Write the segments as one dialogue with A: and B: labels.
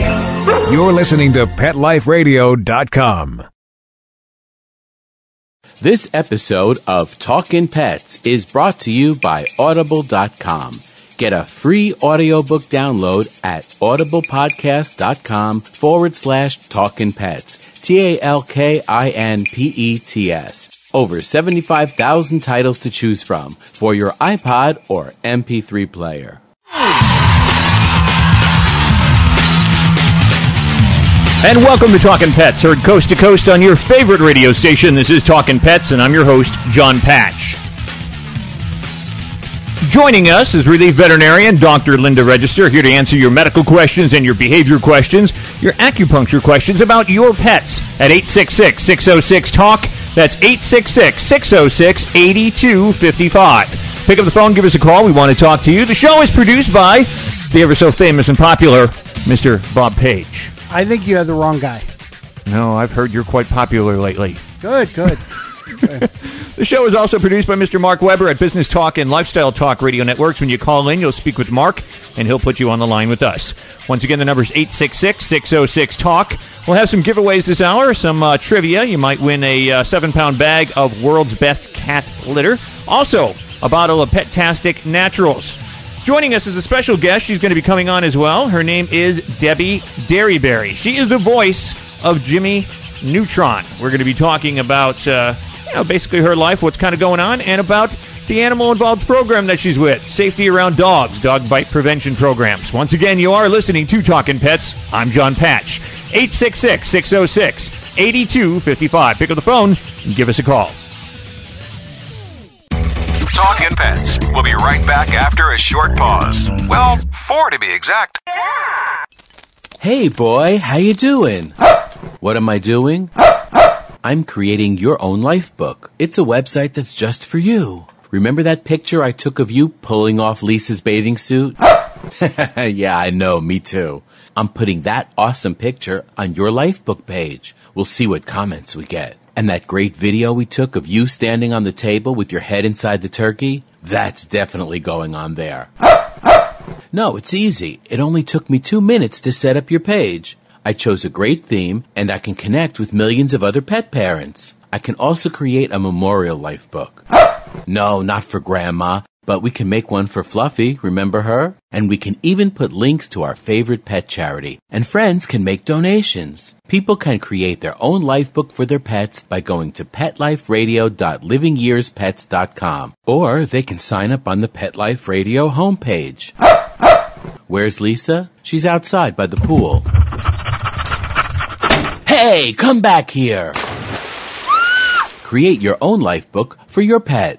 A: Radio. You're listening to PetLifeRadio.com.
B: This episode of Talkin' Pets is brought to you by Audible.com. Get a free audiobook download at audiblepodcast.com forward slash talkin' pets. T A L K I N P E T S. Over 75,000 titles to choose from for your iPod or MP3 player.
C: And welcome to Talking Pets, heard coast to coast on your favorite radio station. This is Talking Pets, and I'm your host, John Patch. Joining us is relief veterinarian Dr. Linda Register, here to answer your medical questions and your behavior questions, your acupuncture questions about your pets at 866 606 TALK. That's 866 606 8255. Pick up the phone, give us a call. We want to talk to you. The show is produced by the ever so famous and popular Mr. Bob Page.
D: I think you have the wrong guy.
C: No, I've heard you're quite popular lately.
D: Good, good.
C: The show is also produced by Mr. Mark Weber at Business Talk and Lifestyle Talk Radio Networks. When you call in, you'll speak with Mark, and he'll put you on the line with us. Once again, the number is 866-606-TALK. We'll have some giveaways this hour, some uh, trivia. You might win a uh, seven-pound bag of World's Best Cat Litter. Also, a bottle of Petastic Naturals. Joining us as a special guest, she's going to be coming on as well. Her name is Debi Derryberry. She is the voice of Jimmy Neutron. We're going to be talking about, uh, you know, basically her life, what's kind of going on, and about the animal involved program that she's with, safety around dogs, dog bite prevention programs. Once again, you are listening to Talking Pets. I'm John Patch. 866-606-8255. Pick up the phone and give us a call.
E: Talking Pets. We'll be right back after a short pause. Well, four to be exact.
B: Hey boy, how you doing? What am I doing? I'm creating your own life book. It's a website that's just for you. Remember that picture I took of you pulling off Lisa's bathing suit? yeah, I know, me too. I'm putting that awesome picture on your life book page. We'll see what comments we get. And that great video we took of you standing on the table with your head inside the turkey? That's definitely going on there. No, it's easy. It only took me two minutes to set up your page. I chose a great theme and I can connect with millions of other pet parents. I can also create a memorial life book. No, not for grandma, but we can make one for Fluffy, remember her? And we can even put links to our favorite pet charity. And friends can make donations. People can create their own life book for their pets by going to petliferadio.livingyearspets.com. Or they can sign up on the Pet Life Radio homepage. Where's Lisa? She's outside by the pool. Hey, come back here! Create your own life book for your pet.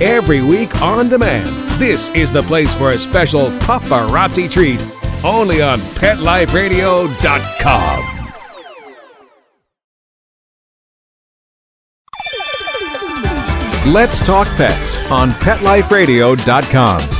A: Every week on demand. This is the place for a special paparazzi treat. Only on PetLifeRadio.com. Let's Talk Pets on PetLifeRadio.com.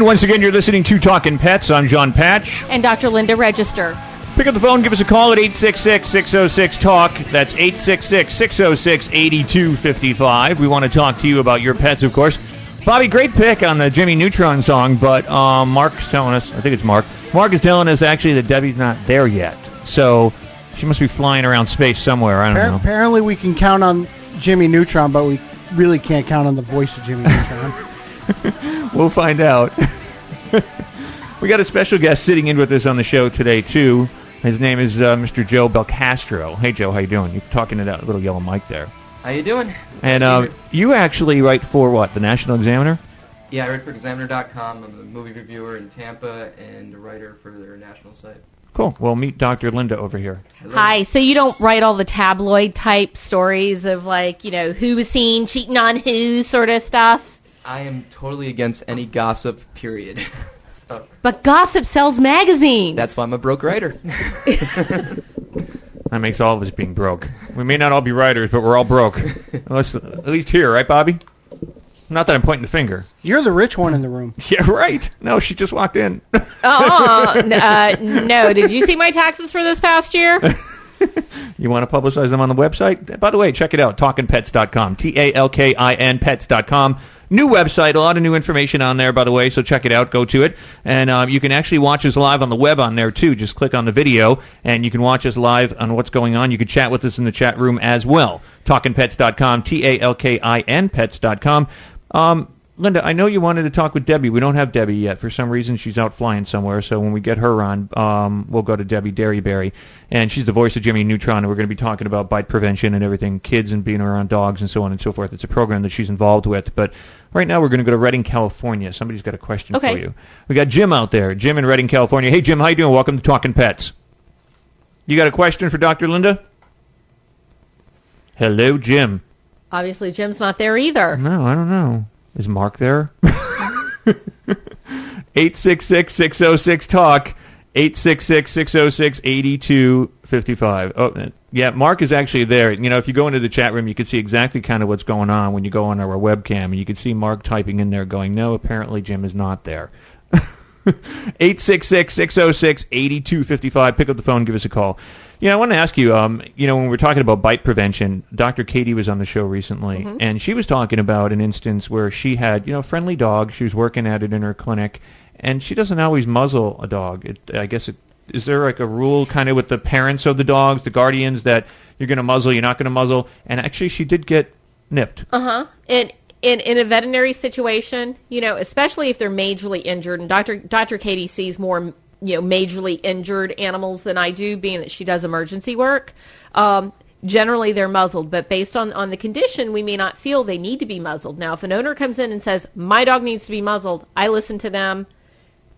F: And
C: once again, you're listening to Talking Pets. I'm John Patch.
G: and Dr. Linda Register.
C: Pick up the phone, give us a call at 866-606-TALK. That's 866-606-8255. We want to talk to you about your pets, of course. Bobby, great pick on the Jimmy Neutron song, but um, Mark's telling us, I think it's Mark, Mark is telling us actually that Debi's not there yet. So she must be flying around space somewhere. I don't
D: Appar-
C: know.
D: Apparently, we can count on Jimmy Neutron, but we really can't count on the voice of Jimmy Neutron.
C: We'll find out. we got a special guest sitting in with us on the show today too. His name is uh, Mr. Joe Belcastro. Hey Joe, how you doing? You're talking to that little yellow mic there.
G: How you doing?
C: And uh, you actually write for what? The National Examiner?
G: Yeah, I write for Examiner.com. I'm a movie reviewer in Tampa and a writer for their national site.
C: Cool. Well, meet Dr. Linda over here.
G: Hello.
H: Hi. So you don't write all the tabloid type stories of like, you know, who was seen cheating on who sort of stuff.
G: I am totally against any gossip, period. so
H: But gossip sells magazines.
G: that's why I'm a broke writer.
C: That makes all of us being broke. We may not all be writers, but we're all broke. Unless, at least here, right, Bobby? Not that I'm pointing the finger.
D: You're the rich one in the room.
C: Yeah, right. No, she just walked in.
H: Oh, n- uh, no. Did you see my taxes for this past year?
C: You want to publicize them on the website? By the way, check it out, talkinpets.com. T-A-L-K-I-N pets.com. New website, a lot of new information on there, by the way, so check it out, go to it. And um, you can actually watch us live on the web on there, too. Just click on the video, and you can watch us live on what's going on. You can chat with us in the chat room as well. Talkinpets.com, T-A-L-K-I-N pets.com. Um, Linda, I know you wanted to talk with Debi. We don't have Debi yet. For some reason, she's out flying somewhere. So when we get her on, um, we'll go to Debi Derryberry, and she's the voice of Jimmy Neutron. And we're going to be talking about bite prevention and everything, kids and being around dogs and so on and so forth. It's a program that she's involved with. But right now, we're going to go to Redding, California. Somebody's got a question
H: Okay.
C: for you. We got Jim out there. Jim in Redding, California. Hey, Jim, how you doing? Welcome to Talking Pets. You got a question for Dr. Linda? Hello, Jim.
H: Obviously, Jim's not there either.
C: No, I don't know. Is Mark there? 866-606-TALK. 866-606-8255. Oh, yeah, Mark is actually there. You know, if you go into the chat room, you can see exactly kind of what's going on when you go on our webcam, and you can see Mark typing in there going, no, apparently Jim is not there. 866-606-8255. Pick up the phone, give us a call. You know, I want to ask you, um, you know, when we're talking about bite prevention, Dr. Katie was on the show recently, and she was talking about an instance where she had, you know, a friendly dog. She was working at it in her clinic, and she doesn't always muzzle a dog. It, I guess it is there like a rule kind of with the parents of the dogs, the guardians, that you're going to muzzle, you're not going to muzzle, and actually she did get nipped.
H: Uh huh. And in in a veterinary situation, you know, especially if they're majorly injured, and Dr. Dr. Katie sees more, you know, majorly injured animals than I do, being that she does emergency work. Um, generally, they're muzzled, but based on on the condition, we may not feel they need to be muzzled. Now, if an owner comes in and says my dog needs to be muzzled, I listen to them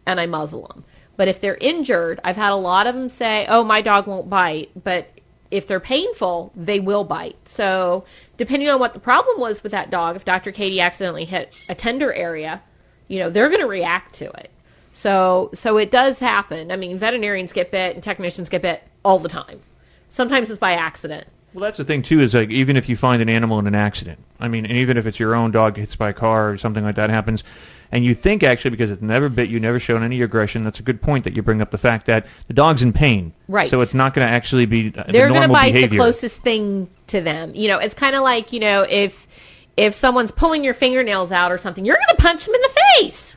H: and I muzzle them. But if they're injured, I've had a lot of them say, "Oh, my dog won't bite," but if they're painful, they will bite. So, depending on what the problem was with that dog, if Dr. Katie accidentally hit a tender area, you know, they're going to react to it. So, so it does happen. I mean, veterinarians get bit and technicians get bit all the time. Sometimes it's by accident.
C: Well, that's the thing too. Is like even if you find an animal in an accident, I mean, and even if it's your own dog hits by a car or something like that happens, and you think actually because it's never bit you, never shown any aggression. That's a good point that you bring up the fact that the dog's in pain,
H: Right.
C: So it's not going to actually be uh,
H: they're
C: the
H: going to bite
C: behavior.
H: the closest thing to them. You know, it's kind of like you know if if someone's pulling your fingernails out or something, you're going to punch them in the face.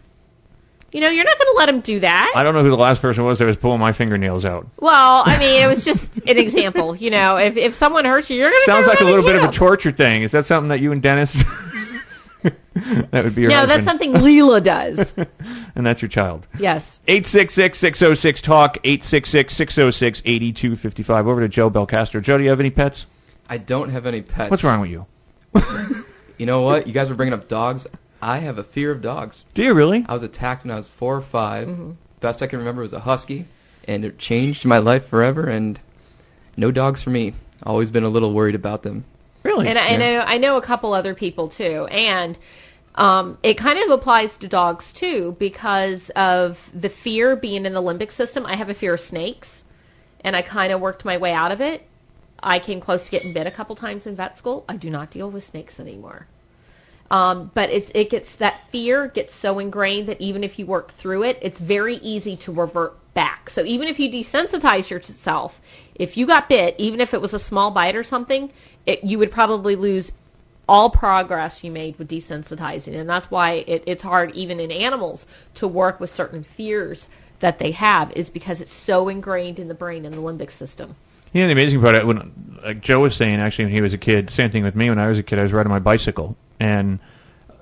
H: You know, you're not going to let them do that.
C: I don't know who the last person was that was pulling my fingernails out.
H: Well, I mean, it was just an example. You know, if if someone hurts you, you're going to
C: Sounds like a little bit of a torture thing. Is that something that you and Dennis? that would be your
H: No,
C: husband.
H: that's something Leela does.
C: and that's your child.
H: Yes.
C: 866-606-TALK, 866-606-8255. Over to Joe Belcastro. Joe, do you have any pets?
G: I don't have any pets.
C: What's wrong with you?
G: You know what? You guys were bringing up dogs. I have a fear of dogs.
C: Do you really?
G: I was attacked when I was four or 5
H: Mm-hmm.
G: Best I can remember was a husky, and it changed my life forever. And no dogs for me. Always been a little worried about them.
C: Really?
H: And I, and I know, I know a couple other people too. And um, it kind of applies to dogs too because of the fear being in the limbic system. I have a fear of snakes, and I kind of worked my way out of it. I came close to getting bit a couple times in vet school. I do not deal with snakes anymore. Um, but it's, it gets that fear gets so ingrained that even if you work through it, it's very easy to revert back. So even if you desensitize yourself, if you got bit, even if it was a small bite or something, it, you would probably lose all progress you made with desensitizing. And that's why it, it's hard, even in animals, to work with certain fears that they have, is because it's so ingrained in the brain and the limbic system.
C: Yeah, the amazing part, when like Joe was saying, actually, when he was a kid, same thing with me. When I was a kid, I was riding my bicycle and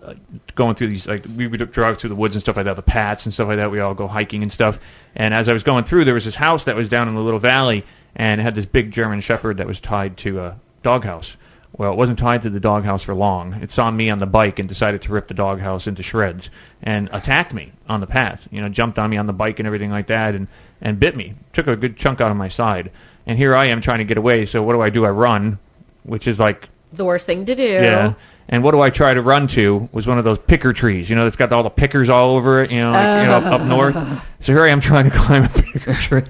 C: uh, going through these, like we would drive through the woods and stuff like that, the paths and stuff like that. We all go hiking and stuff. And as I was going through, there was this house that was down in the little valley, and it had this big German Shepherd that was tied to a doghouse. Well, it wasn't tied to the doghouse for long. It saw me on the bike and decided to rip the doghouse into shreds and attacked me on the path. You know, jumped on me on the bike and everything like that, and and bit me. Took a good chunk out of my side. And here I am trying to get away. So what do I do? I run, which is like
H: The worst thing to do.
C: yeah. And what do I try to run to? Was one of those picker trees, you know, that's got all the pickers all over it, you know, like, you know, up, up north. So here I am trying to climb a picker tree.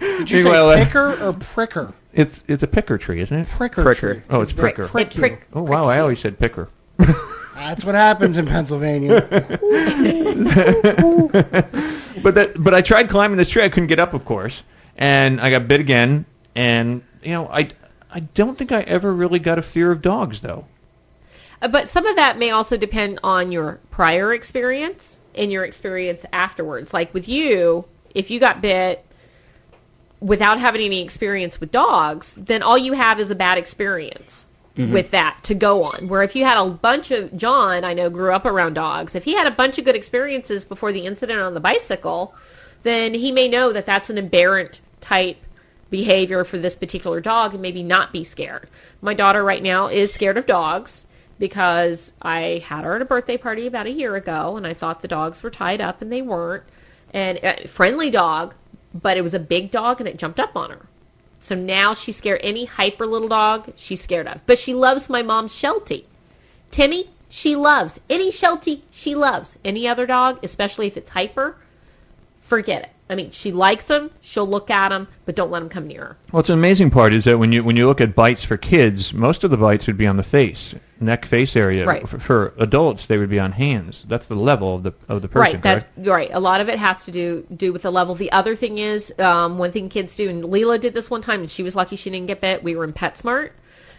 D: Did you
C: Well,
D: say
C: uh,
D: picker or pricker?
C: It's it's a picker tree, isn't it?
D: Pricker.
G: Pricker.
D: tree.
C: Oh, it's
H: Right.
C: pricker.
D: Prick
H: It prick,
C: Oh wow, I always said picker.
D: That's what happens in Pennsylvania.
C: but that but I tried climbing this tree. I couldn't get up, of course, and I got bit again. And you know, I I don't think I ever really got a fear of dogs though.
H: Uh, But some of that may also depend on your prior experience and your experience afterwards. Like with you, if you got bit without having any experience with dogs, then all you have is a bad experience with that to go on. Where if you had a bunch of John, I know grew up around dogs. If he had a bunch of good experiences before the incident on the bicycle, then he may know that that's an aberrant type behavior for this particular dog and maybe not be scared. My daughter right now is scared of dogs because I had her at a birthday party about a year ago and I thought the dogs were tied up and they weren't. And a friendly dog, but it was a big dog and it jumped up on her. So now she's scared any hyper little dog she's scared of. But she loves my mom's Sheltie. Timmy, she loves. Any Sheltie, she loves. Any other dog, especially if it's hyper, forget it. I mean, she likes them, she'll look at them, but don't let them come near her.
C: Well, what's the amazing part is that when you when you look at bites for kids, most of the bites would be on the face, neck, face area.
H: Right.
C: For, for adults, they would be on hands. That's the level of the of the person.
H: right, that's
C: correct?
H: right. A lot of it has to do do with the level. The other thing is um, one thing kids do, and Leela did this one time, and she was lucky she didn't get bit. We were in PetSmart,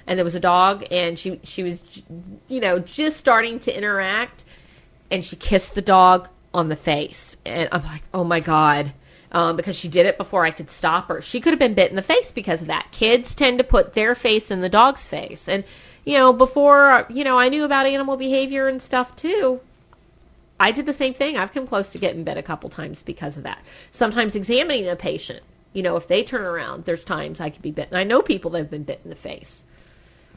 H: and there was a dog, and she she was, you know, just starting to interact, and she kissed the dog on the face, and I'm like, oh my god. Um, because she did it before I could stop her. She could have been bit in the face because of that. Kids tend to put their face in the dog's face. And, you know, before, you know, I knew about animal behavior and stuff too, I did the same thing. I've come close to getting bit a couple times because of that. Sometimes examining a patient, you know, if they turn around, there's times I could be bitten. I know people that have been bit in the face.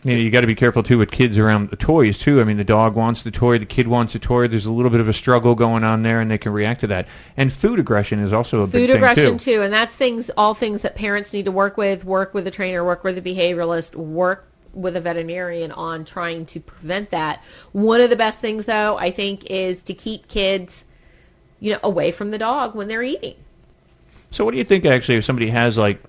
C: You, know, you got to be careful too with kids around the toys too. I mean, the dog wants the toy, the kid wants the toy. There's a little bit of a struggle going on there, and they can react to that. And food aggression is also a big.
H: Food
C: thing
H: aggression
C: too.
H: too, and that's things, all things that parents need to work with, work with a trainer, work with a behavioralist, work with a veterinarian on trying to prevent that. One of the best things though, I think, is to keep kids, you know, away from the dog when they're eating.
C: So, what do you think actually if somebody has like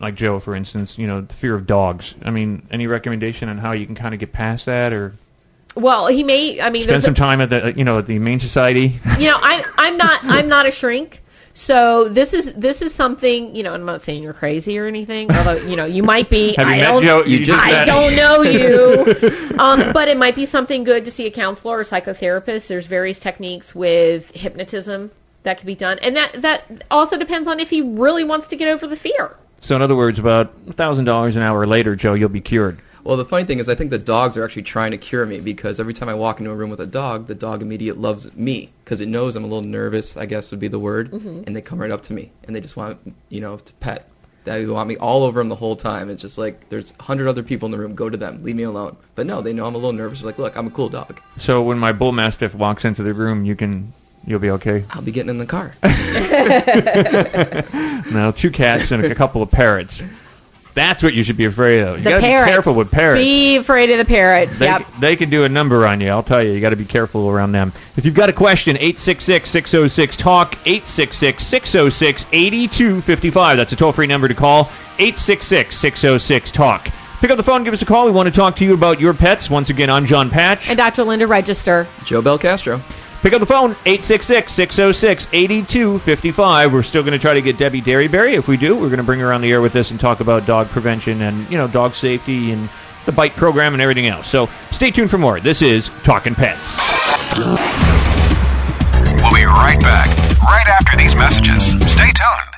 C: like Joe, for instance, you know, the fear of dogs? I mean, any recommendation on how you can kind of get past that, or
H: Well, he may. I mean,
C: spend some time at the you know at the Humane Society?
H: you know, I I'm not I'm not a shrink. So this is this is something you know. I'm not saying you're crazy or anything. Although you know you might be.
C: Have you
H: I
C: met
H: don't.
C: Joe? You just
H: I
C: met-
H: don't know you. um, but it might be something good to see a counselor or psychotherapist. There's various techniques with hypnotism that can be done, and that that also depends on if he really wants to get over the fear.
C: So, in other words, about a thousand dollars an hour later, Joe, you'll be cured.
G: Well, the funny thing is, I think the dogs are actually trying to cure me because every time I walk into a room with a dog, the dog immediately loves me because it knows I'm a little nervous, I guess would be the word, mm-hmm. and they come right up to me and they just want, you know, to pet. They want me all over them the whole time. It's just like there's a hundred other people in the room. Go to them. Leave me alone. But no, they know I'm a little nervous. They're like, look, I'm a cool dog.
C: So when my bull mastiff walks into the room, you can you'll be okay.
G: I'll be getting in the car.
C: Now, two cats and a couple of parrots. That's what you should be afraid of. You
H: The
C: gotta
H: parrots.
C: be careful with parrots.
H: Be afraid of the parrots.
C: They,
H: yep.
C: they can do a number on you. I'll tell you. You got to be careful around them. If you've got a question, 866-606-TALK, 866-606-8255. That's a toll-free number to call, 866-606-TALK. Pick up the phone, give us a call. We want to talk to you about your pets. Once again, I'm John Patch.
H: And Dr. Linda Register.
G: Joe Belcastro.
C: Pick up the phone, 866-606-8255. We're still going to try to get Debi Derryberry. If we do, we're going to bring her on the air with us and talk about dog prevention and, you know, dog safety and the bite program and everything else. So stay tuned for more. This is Talking Pets.
E: We'll be right back, right after these messages. Stay tuned.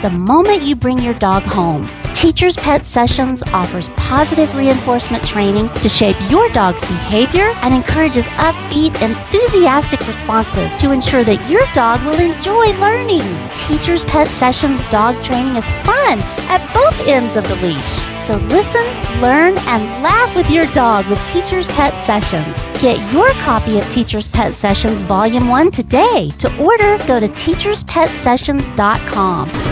I: the moment you bring your dog home. Teacher's Pet Sessions offers positive reinforcement training to shape your dog's behavior and encourages upbeat, enthusiastic responses to ensure that your dog will enjoy learning. Teacher's Pet Sessions dog training is fun at both ends of the leash. So listen, learn, and laugh with your dog with Teacher's Pet Sessions. Get your copy of Teacher's Pet Sessions Volume 1 today. To order, go to teacherspetsessions.com.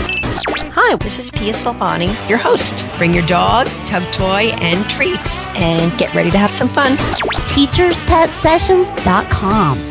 J: Hi, this is Pia Silvani, your host. Bring your dog, tug toy, and treats, and get ready to have some fun.
I: teacherspetsessions.com.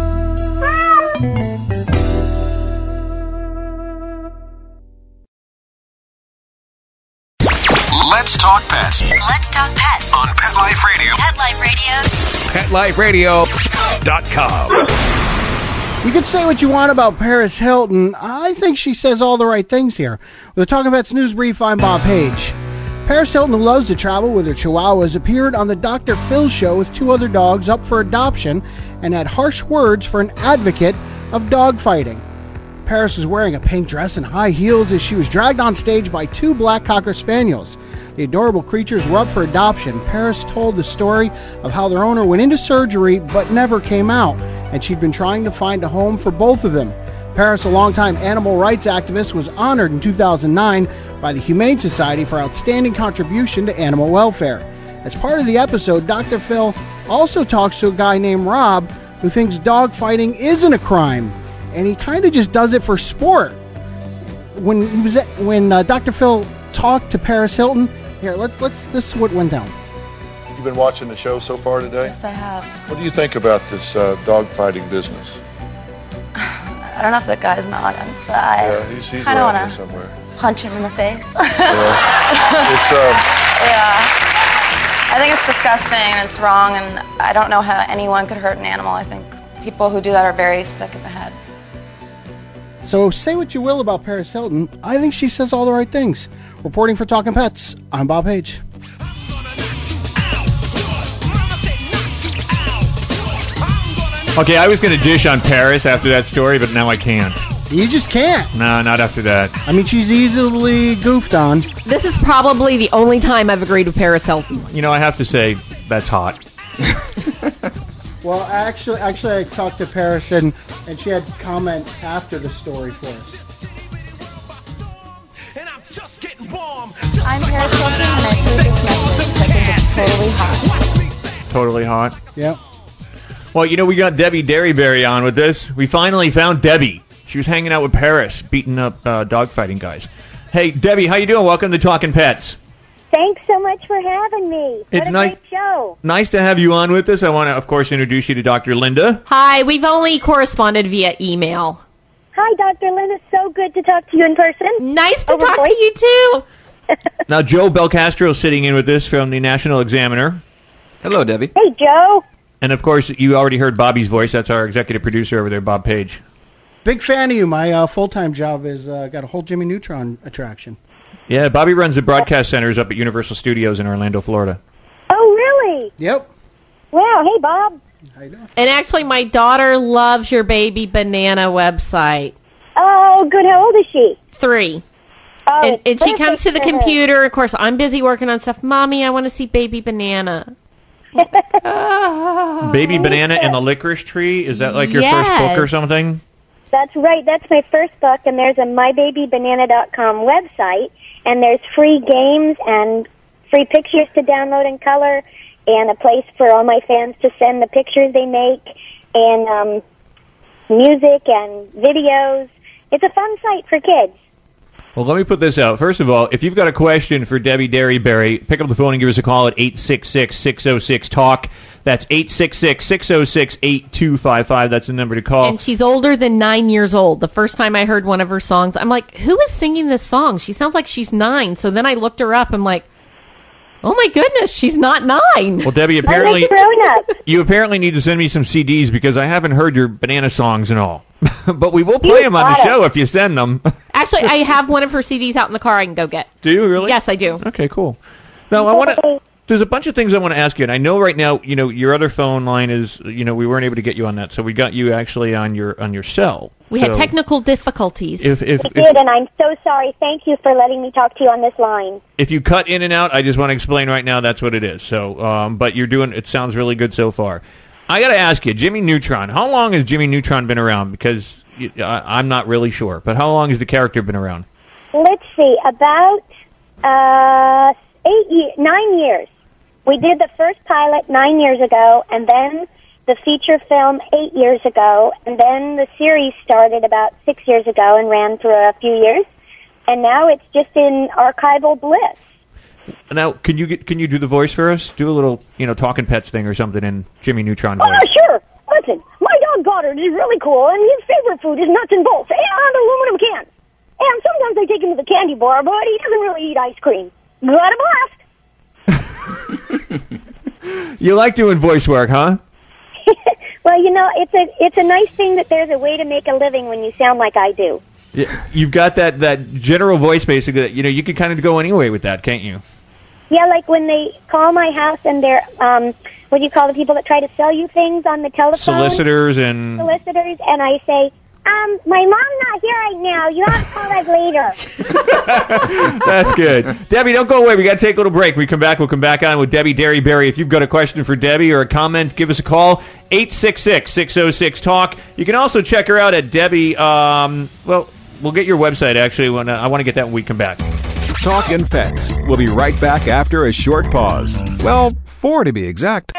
E: Let's talk pets. on Pet Life Radio.
J: Pet Life Radio.
A: PetLifeRadio.com.
D: You can say what you want about Paris Hilton. I think she says all the right things here. With the Talking Pets News Brief, I'm Bob Page. Paris Hilton, who loves to travel with her chihuahuas, appeared on the Dr. Phil show with two other dogs up for adoption and had harsh words for an advocate of dog fighting. Paris was wearing a pink dress and high heels as she was dragged on stage by two black cocker spaniels. The adorable creatures were up for adoption. Paris told the story of how their owner went into surgery but never came out, and she'd been trying to find a home for both of them. Paris, a longtime animal rights activist, was honored in 2009 by the Humane Society for outstanding contribution to animal welfare. As part of the episode, Dr. Phil also talks to a guy named Rob who thinks dog fighting isn't a crime, and he kind of just does it for sport. When he was at, when uh, Dr. Phil talked to Paris Hilton, here let's let's this is what went down.
K: You've been watching the show so far today?
L: Yes, I have.
K: What do you think about this uh, dog fighting business?
L: I don't know if that guy's an audience. but I
K: yeah, he's, he's
L: kind of
K: around
L: want
K: here
L: to
K: somewhere.
L: punch him in the face.
K: Yeah. It's, um,
L: yeah. I think it's disgusting and it's wrong, and I don't know how anyone could hurt an animal. I think people who do that are very sick in the head.
D: So say what you will about Paris Hilton, I think she says all the right things. Reporting for Talking Pets, I'm Bob Page.
C: Okay, I was going to dish on Paris after that story, but now I can't.
D: You just can't.
C: No, not after that.
D: I mean, she's easily goofed on.
H: This is probably the only time I've agreed with Paris Hilton.
C: You know, I have to say, that's hot.
D: Well, actually, actually, I talked to Paris and and she had comment after the story for us.
L: I'm Paris Hilton, and I approve this message. I think it's totally hot.
C: Totally hot.
D: Yep.
C: Well, you know, we got Debi Derryberry on with this. We finally found Debi. She was hanging out with Paris, beating up uh, dogfighting guys. Hey, Debi, how you doing? Welcome to Talking Pets.
M: Thanks so much for having me. What
C: It's
M: a
C: nice-
M: great show.
C: Nice to have you on with us. I want to, of course, introduce you to Dr. Linda.
H: Hi, we've only corresponded via email.
M: Hi, Dr. Linda. It's so good to talk to you in person.
H: Nice to
M: Over
H: talk
M: voice.
H: to you too.
C: Now, Joe Belcastro is sitting in with us from the National Examiner.
G: Hello, Debi.
M: Hey, Joe.
C: And, of course, you already heard Bobby's voice. That's our executive producer over there, Bob Page.
D: Big fan of you. My uh, full-time job is uh, got a whole Jimmy Neutron attraction.
C: Yeah, Bobby runs the broadcast centers up at Universal Studios in Orlando, Florida.
M: Oh, really?
D: Yep.
M: Wow. Hey, Bob. How you doing?
H: And actually, my daughter loves your baby banana website.
M: Oh, good. How old is she?
H: Three.
M: Oh,
H: and, and she comes to the computer. Of course, I'm busy working on stuff. Mommy, I want to see baby banana.
C: Baby Banana and the Licorice Tree. Is that like your first book or something?
M: That's right. That's my first book, and there's a mybabybanana.com website, and there's free games and free pictures to download in color, and a place for all my fans to send the pictures they make, and um, music and videos. It's a fun site for kids.
C: Well, let me put this out. First of all, if you've got a question for Debi Derryberry, pick up the phone and give us a call at 866-606-TALK. That's 866-606-8255. That's the number to call.
H: And she's older than nine years old. The first time I heard one of her songs, I'm like, who is singing this song? She sounds like she's nine. So then I looked her up. I'm like, oh my goodness, she's not nine.
C: Well, Debi, apparently you apparently need to send me some CDs because I haven't heard your banana songs and all. but we will play them on the
H: it.
C: show if you send them.
H: Actually, I have one of her CDs out in the car I can go get.
C: do you really?
H: Yes, I do.
C: Okay, cool. No, I want to. There's a bunch of things I want to ask you, and I know right now, you know, your other phone line is, you know, we weren't able to get you on that, so we got you actually on your on your cell.
H: We had technical difficulties.
C: If if
M: I
C: if,
M: did, and I'm so sorry. Thank you for letting me talk to you on this line.
C: if you cut in and out, I just want to explain right now that's what it is. So, um, but you're doing. It sounds really good so far. I got to ask you, Jimmy Neutron. How long has Jimmy Neutron been around? Because I'm not really sure, but how long has the character been around?
M: Let's see, about uh, eight, ye- nine years. We did the first pilot nine years ago, and then the feature film eight years ago, and then the series started about six years ago and ran for a few years, and now it's just in archival bliss.
C: Now, can you get, can you do the voice for us? Do a little, you know, talking pets thing or something in Jimmy Neutron oh, voice.
M: Oh, sure. Listen, my dog Goddard is really cool, and his favorite food is nuts and bolts and aluminum cans. And sometimes I take him to the candy bar, but he doesn't really eat ice cream. Got a blast.
C: You like doing voice work, huh?
M: Well, you know, it's a it's a nice thing that there's a way to make a living when you sound like I do.
C: Yeah, You've got that that general voice basically. That, you know, you can kind of go anyway with that, can't you?
M: Yeah, like when they call my house and they're um, what do you call the people that try to sell you things on the telephone?
C: Solicitors and
M: Solicitors, and I say, um, my mom's not here right now. You have to call back later.
C: That's good. Debi, don't go away. We got to take a little break. We come back. We'll come back on with Debi Derryberry. If you've got a question for Debi or a comment, give us a call. 866-606-TALK. You can also check her out at Debi. Um, well, we'll get your website, actually. When, uh, I want to get that when we come back.
A: Talking Pets. We'll be right back after a short pause. Well, four to be exact.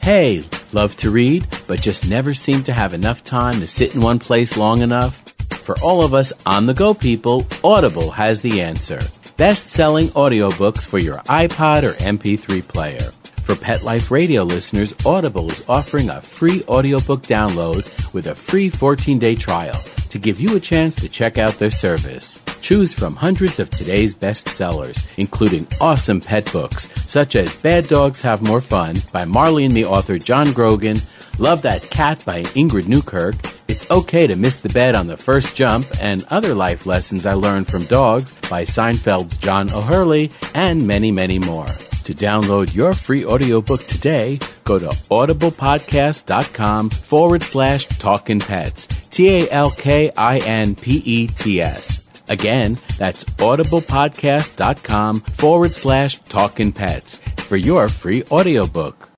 B: Hey, love to read, but just never seem to have enough time to sit in one place long enough? For all of us on the go people, Audible has the answer. Best selling audiobooks for your iPod or MP3 player. For Pet Life Radio listeners, Audible is offering a free audiobook download with a free 14 day trial to give you a chance to check out their service. Choose from hundreds of today's bestsellers, including awesome pet books such as Bad Dogs Have More Fun by Marley and Me author John Grogan, Love That Cat by Ingrid Newkirk, It's Okay to Miss the Bed on the First Jump, and Other Life Lessons I Learned from Dogs by Seinfeld's John O'Hurley, and many, many more. To download your free audiobook today, go to audiblepodcast.com forward slash talkin' pets. T-A-L-K-I-N-P-E-T-S. Again, that's audiblepodcast.com forward slash talkin' pets for your free audiobook.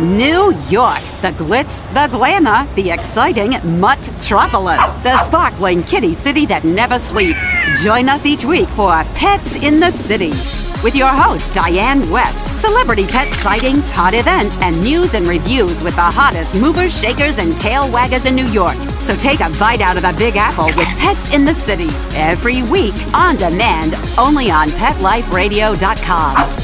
N: New York, the glitz, the glamour, the exciting Mutt-tropolis, the sparkling kitty city that never sleeps. Join us each week for Pets in the City with your host, Diane West. Celebrity pet sightings, hot events, and news and reviews with the hottest movers, shakers, and tail waggers in New York. So take a bite out of the Big Apple with Pets in the City every week on demand, only on PetLifeRadio.com.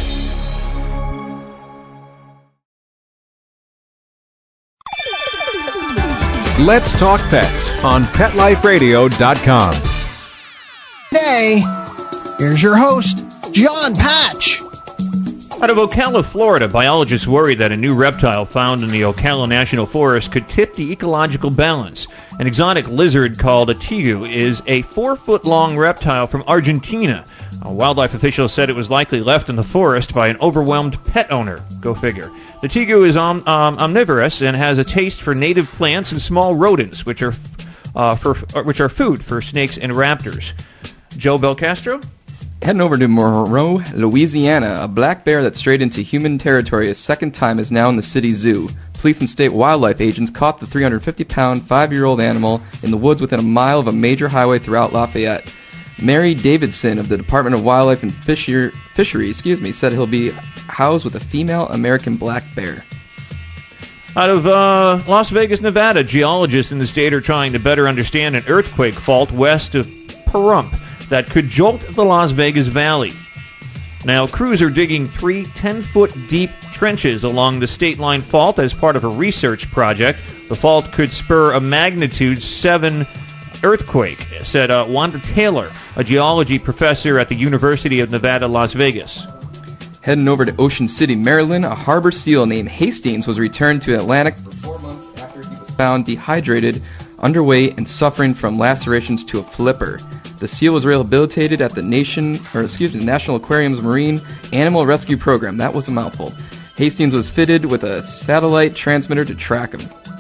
A: Let's Talk Pets on PetLifeRadio.com.
D: Today, here's your host, John Patch.
C: Out of Ocala, Florida, biologists worry that a new reptile found in the Ocala National Forest could tip the ecological balance. An exotic lizard called a tegu is a four foot long reptile from Argentina. A wildlife official said it was likely left in the forest by an overwhelmed pet owner. Go figure. The tegu is om- um, omnivorous and has a taste for native plants and small rodents, which are uh, for uh, which are food for snakes and raptors. Joe Belcastro.
G: Heading over to Monroe, Louisiana, a black bear that strayed into human territory a second time is now in the city zoo. Police and state wildlife agents caught the 350-pound, five-year-old animal in the woods within a mile of a major highway throughout Lafayette. Mary Davidson of the Department of Wildlife and Fisher- Fisheries, excuse me, said he'll be housed with a female American black bear.
C: Out of uh, Las Vegas, Nevada, geologists in the state are trying to better understand an earthquake fault west of Pahrump that could jolt the Las Vegas Valley. Now, crews are digging three 10 foot deep trenches along the state line fault as part of a research project. The fault could spur a magnitude 7 earthquake, said uh, Wanda Taylor, a geology professor at the University of Nevada, Las Vegas.
G: Heading over to Ocean City, Maryland, a harbor seal named Hastings was returned to Atlantic for four months after he was found dehydrated, underweight, and suffering from lacerations to a flipper. The seal was rehabilitated at the nation, or excuse me, the National Aquarium's Marine Animal Rescue Program. That was a mouthful. Hastings was fitted with a satellite transmitter to track him.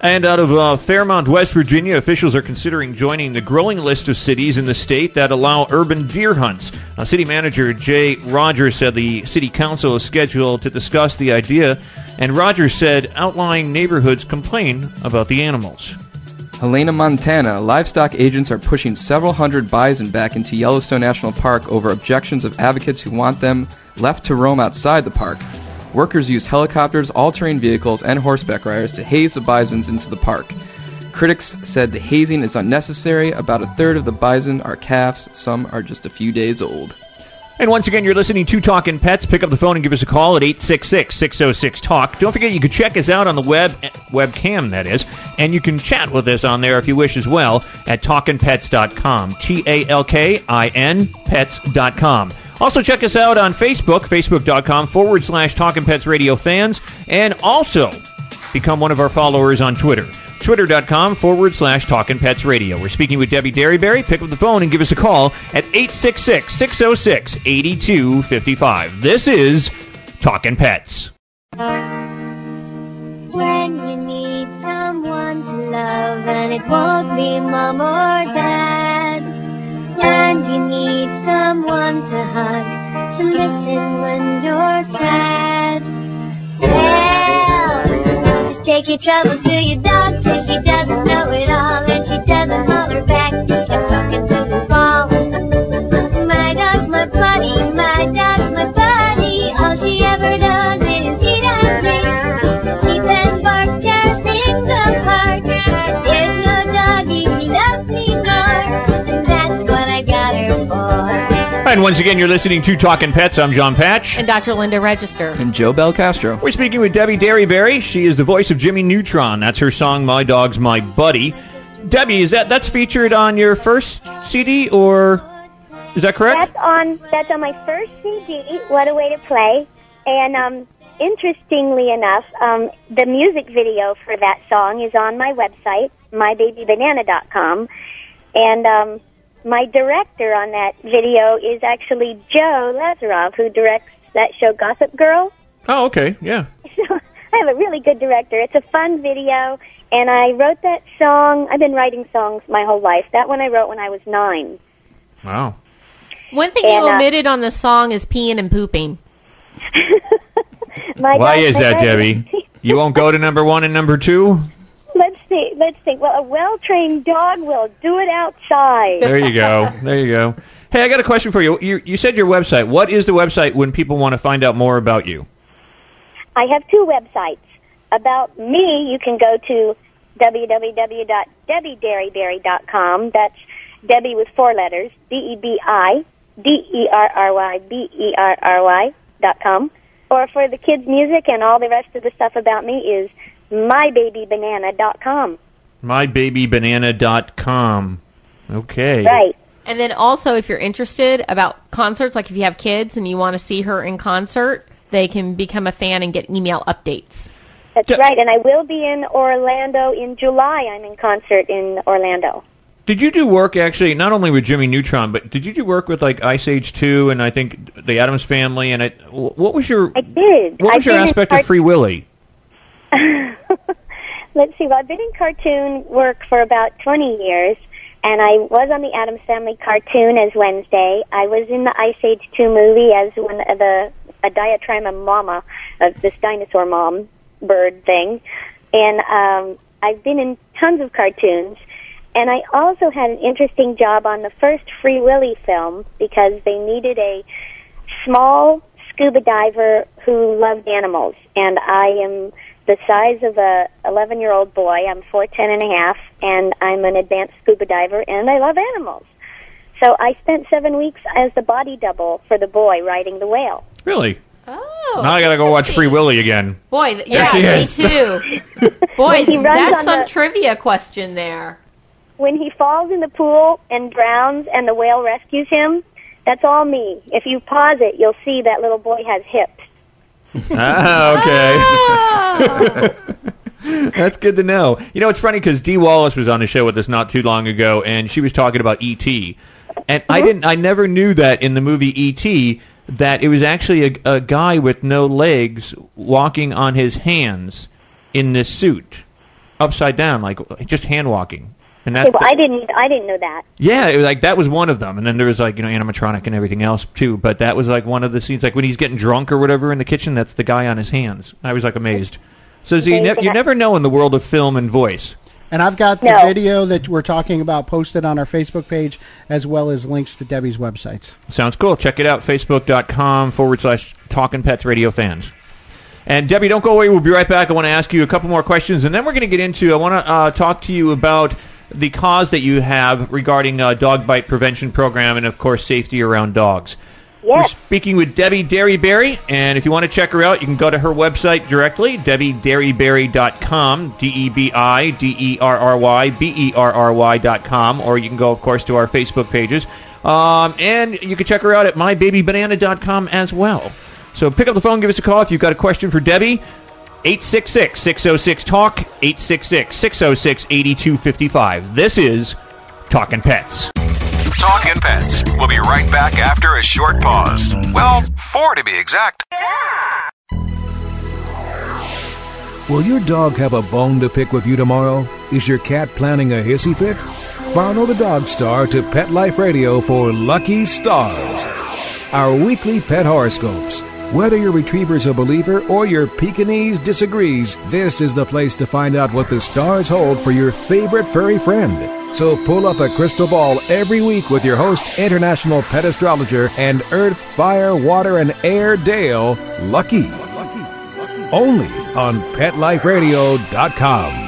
C: And out of uh, Fairmont, West Virginia, officials are considering joining the growing list of cities in the state that allow urban deer hunts. Uh, city manager Jay Rogers said the city council is scheduled to discuss the idea, and Rogers said outlying neighborhoods complain about the animals.
G: Helena, Montana, livestock agents are pushing several hundred bison back into Yellowstone National Park over objections of advocates who want them left to roam outside the park. Workers used helicopters, all-terrain vehicles, and horseback riders to haze the bisons into the park. Critics said the hazing is unnecessary. About a third of the bison are calves. Some are just a few days old.
C: And once again, you're listening to Talking Pets. Pick up the phone and give us a call at 866-606-TALK. Don't forget, you can check us out on the web, eh, webcam, that is, and you can chat with us on there if you wish as well at talkinpets.com. T-A-L-K-I-N pets.com. Also, check us out on Facebook, facebook.com forward slash Talking Pets Radio fans, and also become one of our followers on Twitter. Twitter.com forward slash Talking Pets Radio. We're speaking with Debi Derryberry. Pick up the phone and give us a call at 866 606 8255. This is Talking Pets.
O: When need someone to love and it won't be mom or dad. And you need someone to hug, to listen when you're sad. Well, just take your troubles to your dog, cause she doesn't know it all and she doesn't holler back. Stop talking to the ball. And
C: once again, you're listening to Talking Pets. I'm John Patch.
H: And Dr. Linda Register.
G: And Joe Belcastro.
C: We're speaking with Debi Derryberry. She is the voice of Jimmy Neutron. That's her song, My Dog's My Buddy. Debi, is that that's featured on your first CD, or is that correct?
M: That's on that's on my first CD. What a way to play! And um, interestingly enough, um, the music video for that song is on my website, mybabybanana.com, and um, my director on that video is actually Joe Lazarov, who directs that show Gossip Girl.
C: Oh, okay, yeah.
M: So I have a really good director. It's a fun video, and I wrote that song. I've been writing songs my whole life. That one I wrote when I was nine.
C: Wow.
H: One thing
M: And,
H: you
M: uh,
H: omitted on the song is peeing and pooping.
M: My
C: Why
M: dog-
C: is that, Debi? You won't go to number one and number two?
M: Let's see. Let's see. Well, a well-trained dog will do it outside.
C: There you go. There you go. Hey, I got a question for you. You, you said your website. What is the website when people want to find out more about you?
M: I have two websites. About me, you can go to www.debiderryberry.com. That's Debi with four letters, D E B I D E R R Y B E R R Y dot com. Or for the kids' music and all the rest of the stuff about me is mybabybanana dot com.
C: mybabybanana.com. Okay.
M: Right.
H: And then also, if you're interested about concerts, like if you have kids and you want to see her in concert, they can become a fan and get email updates.
M: That's right, and I will be in Orlando in July. I'm in concert in Orlando.
C: Did you do work actually not only with Jimmy Neutron, but did you do work with like Ice Age 2 and I think the Addams Family and it? What was your
M: I did.
C: what was
M: I've
C: your aspect
M: cart-
C: of Free Willy?
M: Let's see. Well, I've been in cartoon work for about 20 years, and I was on the Addams Family cartoon as Wednesday. I was in the Ice Age 2 movie as one of the a diatryma mama of this dinosaur mom bird thing, and um, I've been in tons of cartoons. And I also had an interesting job on the first Free Willy film because they needed a small scuba diver who loved animals, and I am the size of a 11 year old boy. I'm four ten and a half, and a half, and I'm an advanced scuba diver, and I love animals. So I spent seven weeks as the body double for the boy riding the whale.
C: Really?
H: Oh.
C: now I gotta go watch Free Willy again.
H: Boy, th-
C: There
H: yeah, me
C: is.
H: too. Boy,
M: he runs
H: that's
M: on
H: some
M: the-
H: trivia question there.
M: When he falls in the pool and drowns, and the whale rescues him, that's all me. If you pause it, you'll see that little boy has hips.
C: ah, okay. That's good to know. You know, it's funny because Dee Wallace was on the show with us not too long ago, and she was talking about E.T. And I didn't, I never knew that in the movie E.T. that it was actually a, a guy with no legs walking on his hands in this suit, upside down, like just hand walking. And that's
M: Okay, well, I didn't. I didn't know that.
C: yeah, it was like that was one of them, and then there was like you know animatronic and everything else too. But that was like one of the scenes, like when he's getting drunk or whatever in the kitchen. That's the guy on his hands. I was like amazed. So, so you, ne- you never know in the world of film and voice.
D: And I've got the
M: No.
D: video that we're talking about posted on our Facebook page, as well as links to Debi's websites.
C: Sounds cool. Check it out. Facebook.com forward slash Talking Pets Radio fans. And Debi, don't go away. We'll be right back. I want to ask you a couple more questions, and then we're going to get into. I want to uh, talk to you about the cause that you have regarding uh, dog bite prevention program, and of course safety around dogs. We're speaking with Debi Derryberry, and if you want to check her out, you can go to her website directly, debiderryberry.com, D-E-B-I, D-E-R-R-Y, B-E-R-R-Y dot com, or you can go, of course, to our Facebook pages. Um, and you can check her out at mybabybanana.com as well. So pick up the phone, give us a call if you've got a question for Debi. 866-606-TALK, 866-606-8255. This is Talking Pets.
E: Talking Pets. We'll be right back after a short pause. Well, four to be exact.
A: Will your dog have a bone to pick with you tomorrow? Is your cat planning a hissy fit? Follow the Dog Star to Pet Life Radio for Lucky Stars, our weekly pet horoscopes. Whether your retriever's a believer or your Pekingese disagrees, this is the place to find out what the stars hold for your favorite furry friend. So pull up a crystal ball every week with your host, international pet astrologer and earth, fire, water, and air Dale, Lucky. Only on PetLifeRadio.com.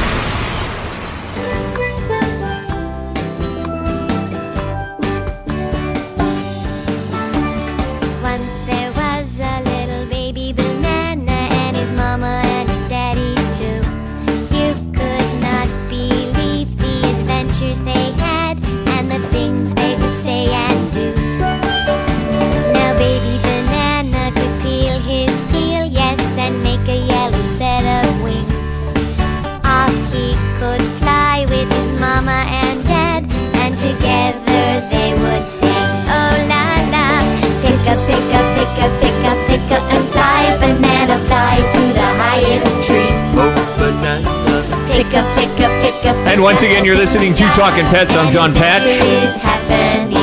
O: up, pick up, pick up. And
C: once again, you're listening to Talking Pets. I'm John Patch.
O: is happening.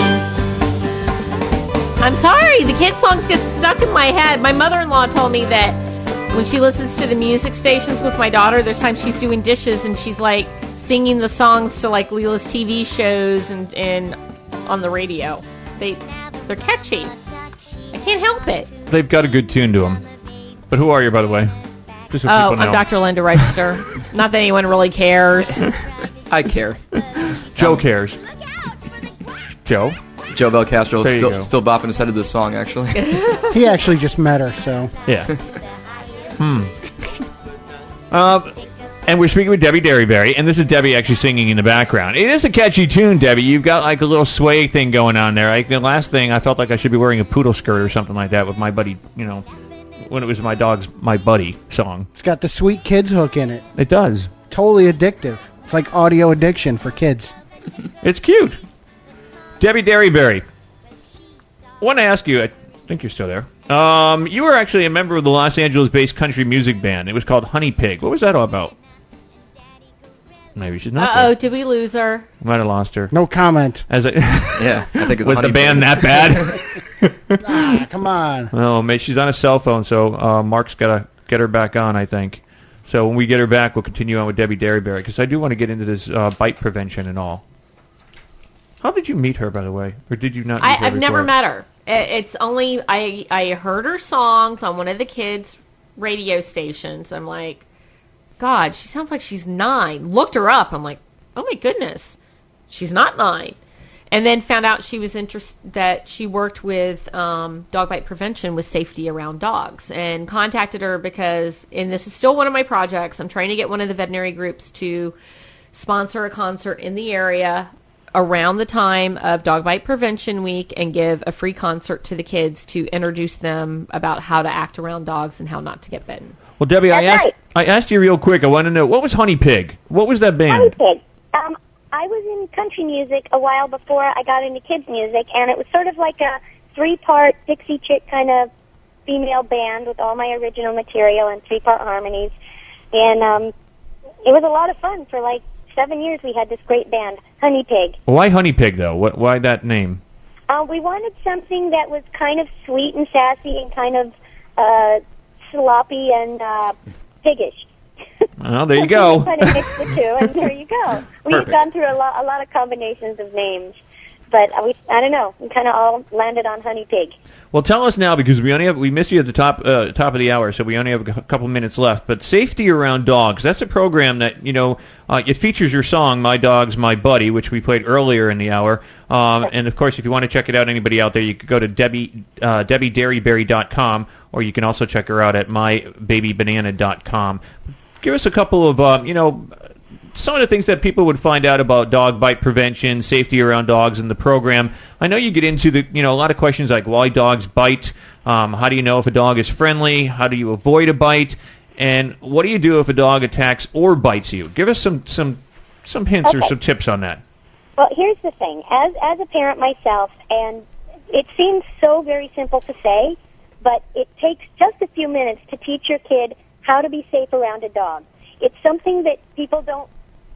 H: I'm sorry, the kid songs get stuck in my head. My mother-in-law told me that when she listens to the music stations with my daughter, there's times she's doing dishes and she's like singing the songs to like Leela's TV shows and and on the radio. They they're catchy. I can't help it.
C: They've got a good tune to them. But who are you, by the way? Just so
H: oh,
C: know.
H: I'm Dr. Linda Register. Not that anyone really cares.
G: I care.
C: Joe cares. Joe.
G: Joe Belcastro
C: There you
G: still still bopping his head to this song actually.
D: He actually just met her, so.
C: Yeah. hmm. Um, and we're speaking with Debi Derryberry, and this is Debi actually singing in the background. It is a catchy tune, Debi. You've got like a little sway thing going on there. Like the last thing, I felt like I should be wearing a poodle skirt or something like that with my buddy. You know, when it was my dog's my buddy song.
D: It's got the sweet kids hook in it.
C: It does.
D: Totally addictive. It's like audio addiction for kids.
C: It's cute. Debi Derryberry. I want to ask you. I think you're still there. Um, you were actually a member of the Los Angeles-based country music band. It was called Honey Pig. What was that all about? Maybe she's not.
H: Uh oh, did we lose her?
C: there. Might have lost her.
D: No comment.
C: As a
G: yeah, I think it's
C: was the band that bad?
D: ah, come on.
C: oh, maybe she's on a cell phone, so uh, Mark's got to get her back on. I think. So when we get her back, we'll continue on with Debi Derryberry because I do want to get into this uh, bite prevention and all. How did you meet her, by the way, or did you not? Meet
H: I,
C: her
H: I've never met her. It's only I I heard her songs on one of the kids' radio stations. I'm like, God, she sounds like she's nine. Looked her up. I'm like, oh my goodness, she's not nine. And then found out she was interested that she worked with um, dog bite prevention with safety around dogs, and contacted her because, and this is still one of my projects. I'm trying to get one of the veterinary groups to sponsor a concert in the area around the time of Dog Bite Prevention Week and give a free concert to the kids to introduce them about how to act around dogs and how not to get bitten.
C: Well, Debi, I
M: That's
C: asked I asked you real quick. I want to know what was Honey Pig? What was that band? Honey?
M: Pig. Um, I was in country music a while before I got into kids music, and it was sort of like a three-part Dixie Chick kind of female band with all my original material and three-part harmonies, and um, it was a lot of fun. For like seven years, we had this great band, Honey Pig.
C: Why Honey Pig though? What, why that name?
M: Uh, we wanted something that was kind of sweet and sassy and kind of uh, sloppy and uh, piggish.
C: Well, there you go.
M: kind of mix the two, and there you go. We've
C: Perfect.
M: gone through a lot, a lot of combinations of names, but we, I don't know. We kind of all landed on Honey Pig.
C: Well, tell us now because we only have we missed you at the top uh, top of the hour, so we only have a cou- couple minutes left. But safety around dogs. That's a program that you know uh, it features your song "My Dog's My Buddy," which we played earlier in the hour. Um, and of course, if you want to check it out, anybody out there, you could go to Debi uh, DebiDerryberry.com, or you can also check her out at MyBabyBanana.com. Give us a couple of um, you know some of the things that people would find out about dog bite prevention, safety around dogs in the program. I know you get into the, you know, a lot of questions like why dogs bite, um, how do you know if a dog is friendly, how do you avoid a bite, and what do you do if a dog attacks or bites you? Give us some some some hints or some tips on that.
M: Well, here's the thing. As as a parent myself, and it seems so very simple to say, but it takes just a few minutes to teach your kid how to be safe around a dog. It's something that people don't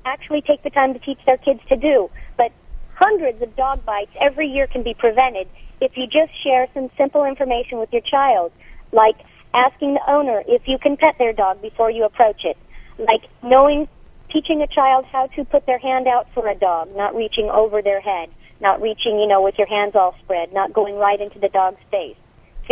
M: actually take the time to teach their kids to do. But hundreds of dog bites every year can be prevented if you just share some simple information with your child, like asking the owner if you can pet their dog before you approach it, like knowing teaching a child how to put their hand out for a dog, not reaching over their head, not reaching, you know, with your hands all spread, not going right into the dog's face.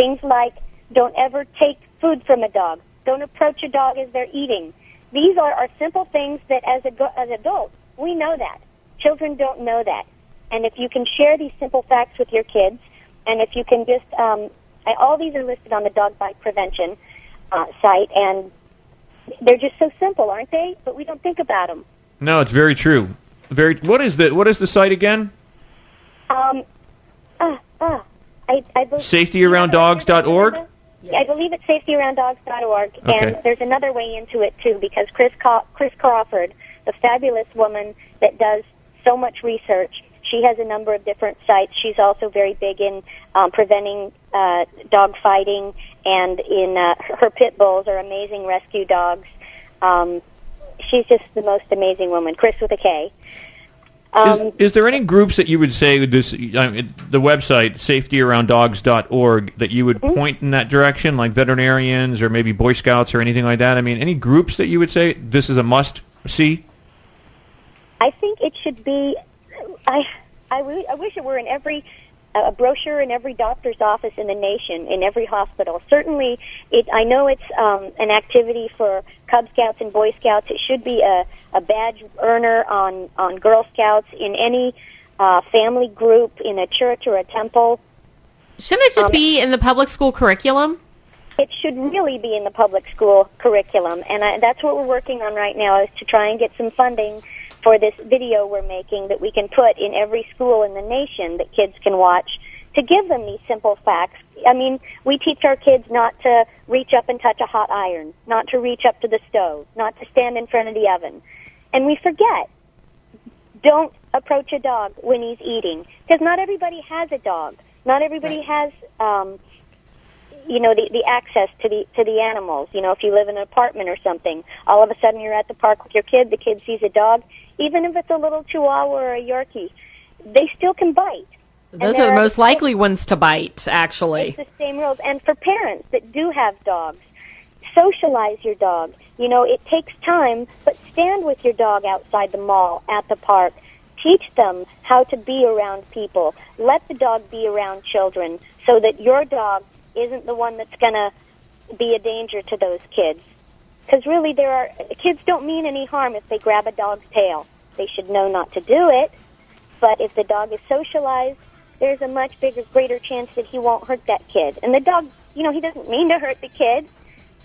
M: Things like don't ever take food from a dog. Don't approach a dog as they're eating. These are, are simple things that as a, as adults, we know that. Children don't know that. And if you can share these simple facts with your kids, and if you can just, um, I- all these are listed on the dog bite prevention uh, site, and they're just so simple, aren't they? But we don't think about them.
C: No, it's very true. Very. What is the what is the site again?
M: Um, uh, uh, I, I believe,
C: SafetyAroundDogs.org.
M: I believe it's safetyarounddogs.org,
C: Okay.
M: and there's another way into it too because Chris Ca- Kris Crawford, the fabulous woman that does so much research, she has a number of different sites. She's also very big in um, preventing uh, dog fighting, and in uh, her- her pit bulls are amazing rescue dogs. Um, she's just the most amazing woman. Chris with a K. Um,
C: is, is there any groups that you would say this, I mean, the website safetyarounddogs.org that you would point in that direction, like veterinarians or maybe Boy Scouts or anything like that? I mean, any groups that you would say this is a must see?
M: I think it should be. I I, w- I wish it were in every a brochure in every doctor's office in the nation, in every hospital. Certainly, it. I know it's um, an activity for Cub Scouts and Boy Scouts. It should be a, a badge earner on on Girl Scouts in any uh, family group in a church or a temple.
H: Shouldn't it just
M: Um,
H: be in the public school curriculum?
M: It should really be in the public school curriculum, and I, that's what we're working on right now is to try and get some funding for this video we're making that we can put in every school in the nation that kids can watch to give them these simple facts. I mean, we teach our kids not to reach up and touch a hot iron, not to reach up to the stove, not to stand in front of the oven. And we forget. Don't approach a dog when he's eating because not everybody has a dog. Not everybody has um you know the the access to the to the animals. You know, if you live in an apartment or something, all of a sudden you're at the park with your kid. The kid sees a dog, even if it's a little Chihuahua or a Yorkie, they still can bite.
H: Those are the
M: are
H: most likely ones to bite, actually.
M: It's the same rules. And for parents that do have dogs, socialize your dog. You know, it takes time, but stand with your dog outside the mall, at the park. Teach them how to be around people. Let the dog be around children so that your dog isn't the one that's going to be a danger to those kids. Because really, there are kids don't mean any harm if they grab a dog's tail. They should know not to do it. But if the dog is socialized, there's a much bigger, greater chance that he won't hurt that kid. And the dog, you know, he doesn't mean to hurt the kid,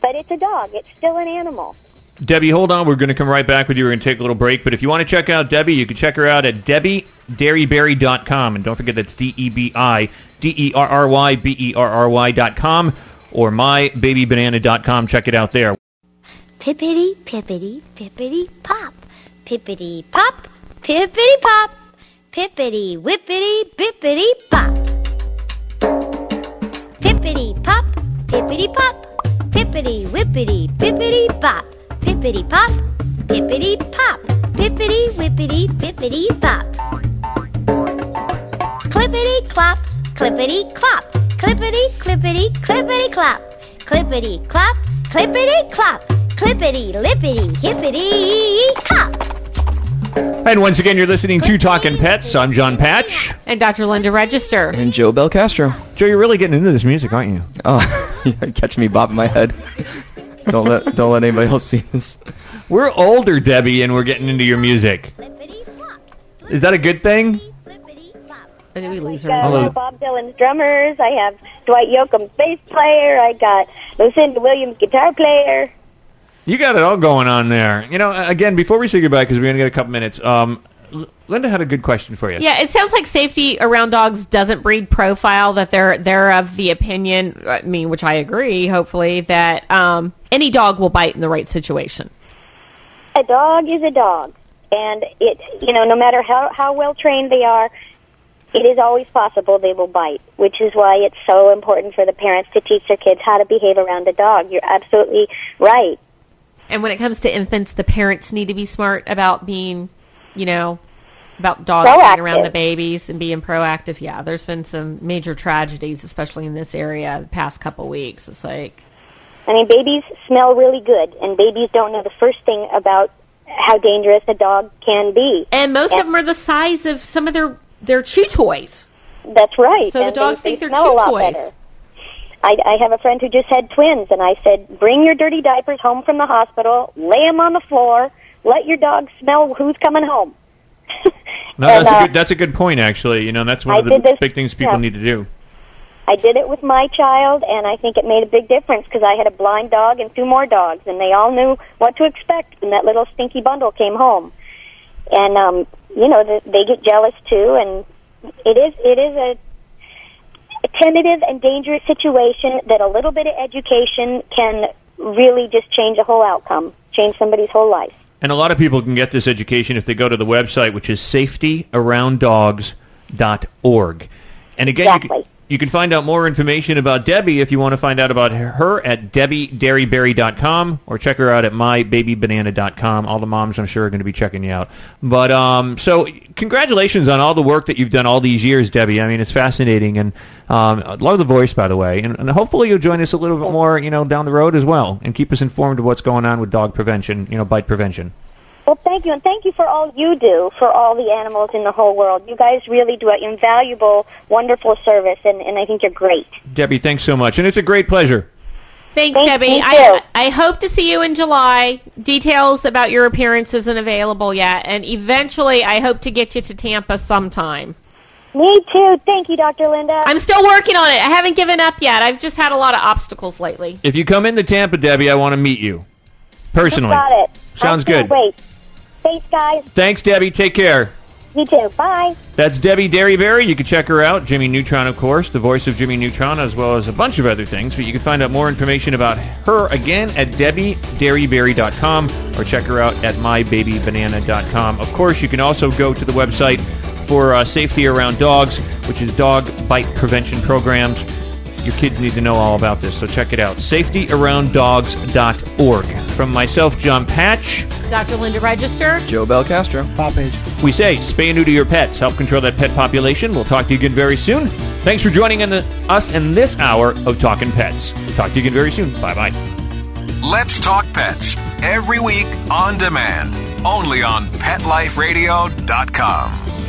M: but it's a dog. It's still an animal.
C: Debi, hold on. We're going to come right back with you. We're going to take a little break. But if you want to check out Debi, you can check her out at DebiDerryberry.com. And don't forget that's D E B I D E R R Y B E R R Y.com or mybabybanana.com. Check it out there.
O: Pippity, pippity, pippity, pop. Pippity, pop, pippity, pop. Pippity, whippity, bippity, pop. Pippity, pop, pippity, pop. Pippity, whippity, bippity, bop. Pippity, pop, pippity, pop. Pippity, whippity, bippity, bop. Clippity, clop, clippity, clop. Clippity, clippity, clippity, clop. Clippity, clop, clippity, clop. Clippity, lippity, hippity, cop.
C: And once again, you're listening to Talking Pets. I'm John Patch.
H: And Dr. Linda Register.
G: And Joe Belcastro.
C: Joe, you're really getting into this music, aren't you?
G: Oh, you're catching me bobbing my head. don't let don't let anybody else see this.
C: We're older, Debi, and we're getting into your music. Is that a good thing?
H: Did we lose
M: I got Bob Dylan's drummers. I have Dwight Yoakam's bass player. I got Lucinda Williams guitar player.
C: You got it all going on there. You know, again, before we say goodbye, because we're going to get a couple minutes, um, Linda had a good question for you.
H: Yeah, it sounds like safety around dogs doesn't breed profile. That they're they're of the opinion, I mean, which I agree. Hopefully, that um, any dog will bite in the right situation.
M: A dog is a dog, and it you know no matter how how well trained they are, it is always possible they will bite. Which is why it's so important for the parents to teach their kids how to behave around a dog. You're absolutely right.
H: And when it comes to infants, the parents need to be smart about being, you know, about dogs being around the babies and being proactive. Yeah, there's been some major tragedies, especially in this area, the past couple weeks. It's like,
M: I mean, babies smell really good, and babies don't know the first thing about how dangerous a dog can be.
H: and most of them are the size of some of their their chew toys.
M: That's right.
H: So the dogs
M: they,
H: think
M: they
H: they're
M: smell
H: chew
M: a lot
H: toys.
M: Better. I, I have a friend who just had twins, and I said, bring your dirty diapers home from the hospital, lay them on the floor, let your dog smell who's coming home.
C: No,
M: And,
C: that's
M: uh,
C: a good that's a good point actually. You know, that's one
M: I
C: of the
M: this-
C: big things people
M: yeah.
C: need to do.
M: I did it with my child, and I think it made a big difference because I had a blind dog and two more dogs, and they all knew what to expect when that little stinky bundle came home. And um, you know, the, they get jealous too, and it is it is a, tentative and dangerous situation that a little bit of education can really just change a whole outcome, change somebody's whole life.
C: And a lot of people can get this education if they go to the website, which is safetyarounddogs.org. And again, you, can, you can find out more information about Debi if you want to find out about her at debiderryberry.com or check her out at mybabybanana.com. All the moms, I'm sure, are going to be checking you out. But um, so, congratulations on all the work that you've done all these years, Debi. I mean, it's fascinating, and um, I love the voice, by the way. And, and hopefully, you'll join us a little bit more, you know, down the road as well, and keep us informed of what's going on with dog prevention, you know, bite prevention.
M: Well, thank you, and thank you for all you do for all the animals in the whole world. You guys really do an invaluable, wonderful service, and, and I think you're great.
C: Debi, thanks so much, and it's a great pleasure.
H: Thanks,
M: Thank Debi.
H: I. I hope to see you in July. Details about your appearance isn't available yet, and eventually I hope to get you to Tampa sometime.
M: Me too. Thank you, Dr. Linda.
H: I'm still working on it. I haven't given up yet. I've just had a lot of obstacles lately.
C: If you come into Tampa, Debi, I want to meet you personally.
M: Got it.
C: Sounds
M: I can't
C: good.
M: Wait. Thanks, guys.
C: Thanks, Debi. Take care.
M: You too. Bye.
C: That's Debi Derryberry. You can check her out. Jimmy Neutron, of course, the voice of Jimmy Neutron, as well as a bunch of other things. But you can find out more information about her again at DebiDerryberry.com or check her out at MyBabyBanana.com. Of course, you can also go to the website for uh, safety around dogs, which is dog bite prevention programs. Your kids need to know all about this, so check it out. SafetyAroundDogs.org. From myself, John Patch.
H: Dr. Linda Register.
G: Joe Belcastro.
D: Pop page.
C: We say spay and neuter your pets. Help control that pet population. We'll talk to you again very soon. Thanks for joining in the, us in this hour of Talking Pets. Talk to you again very soon. Bye bye.
E: Let's Talk Pets every week on demand, only on PetLifeRadio.com.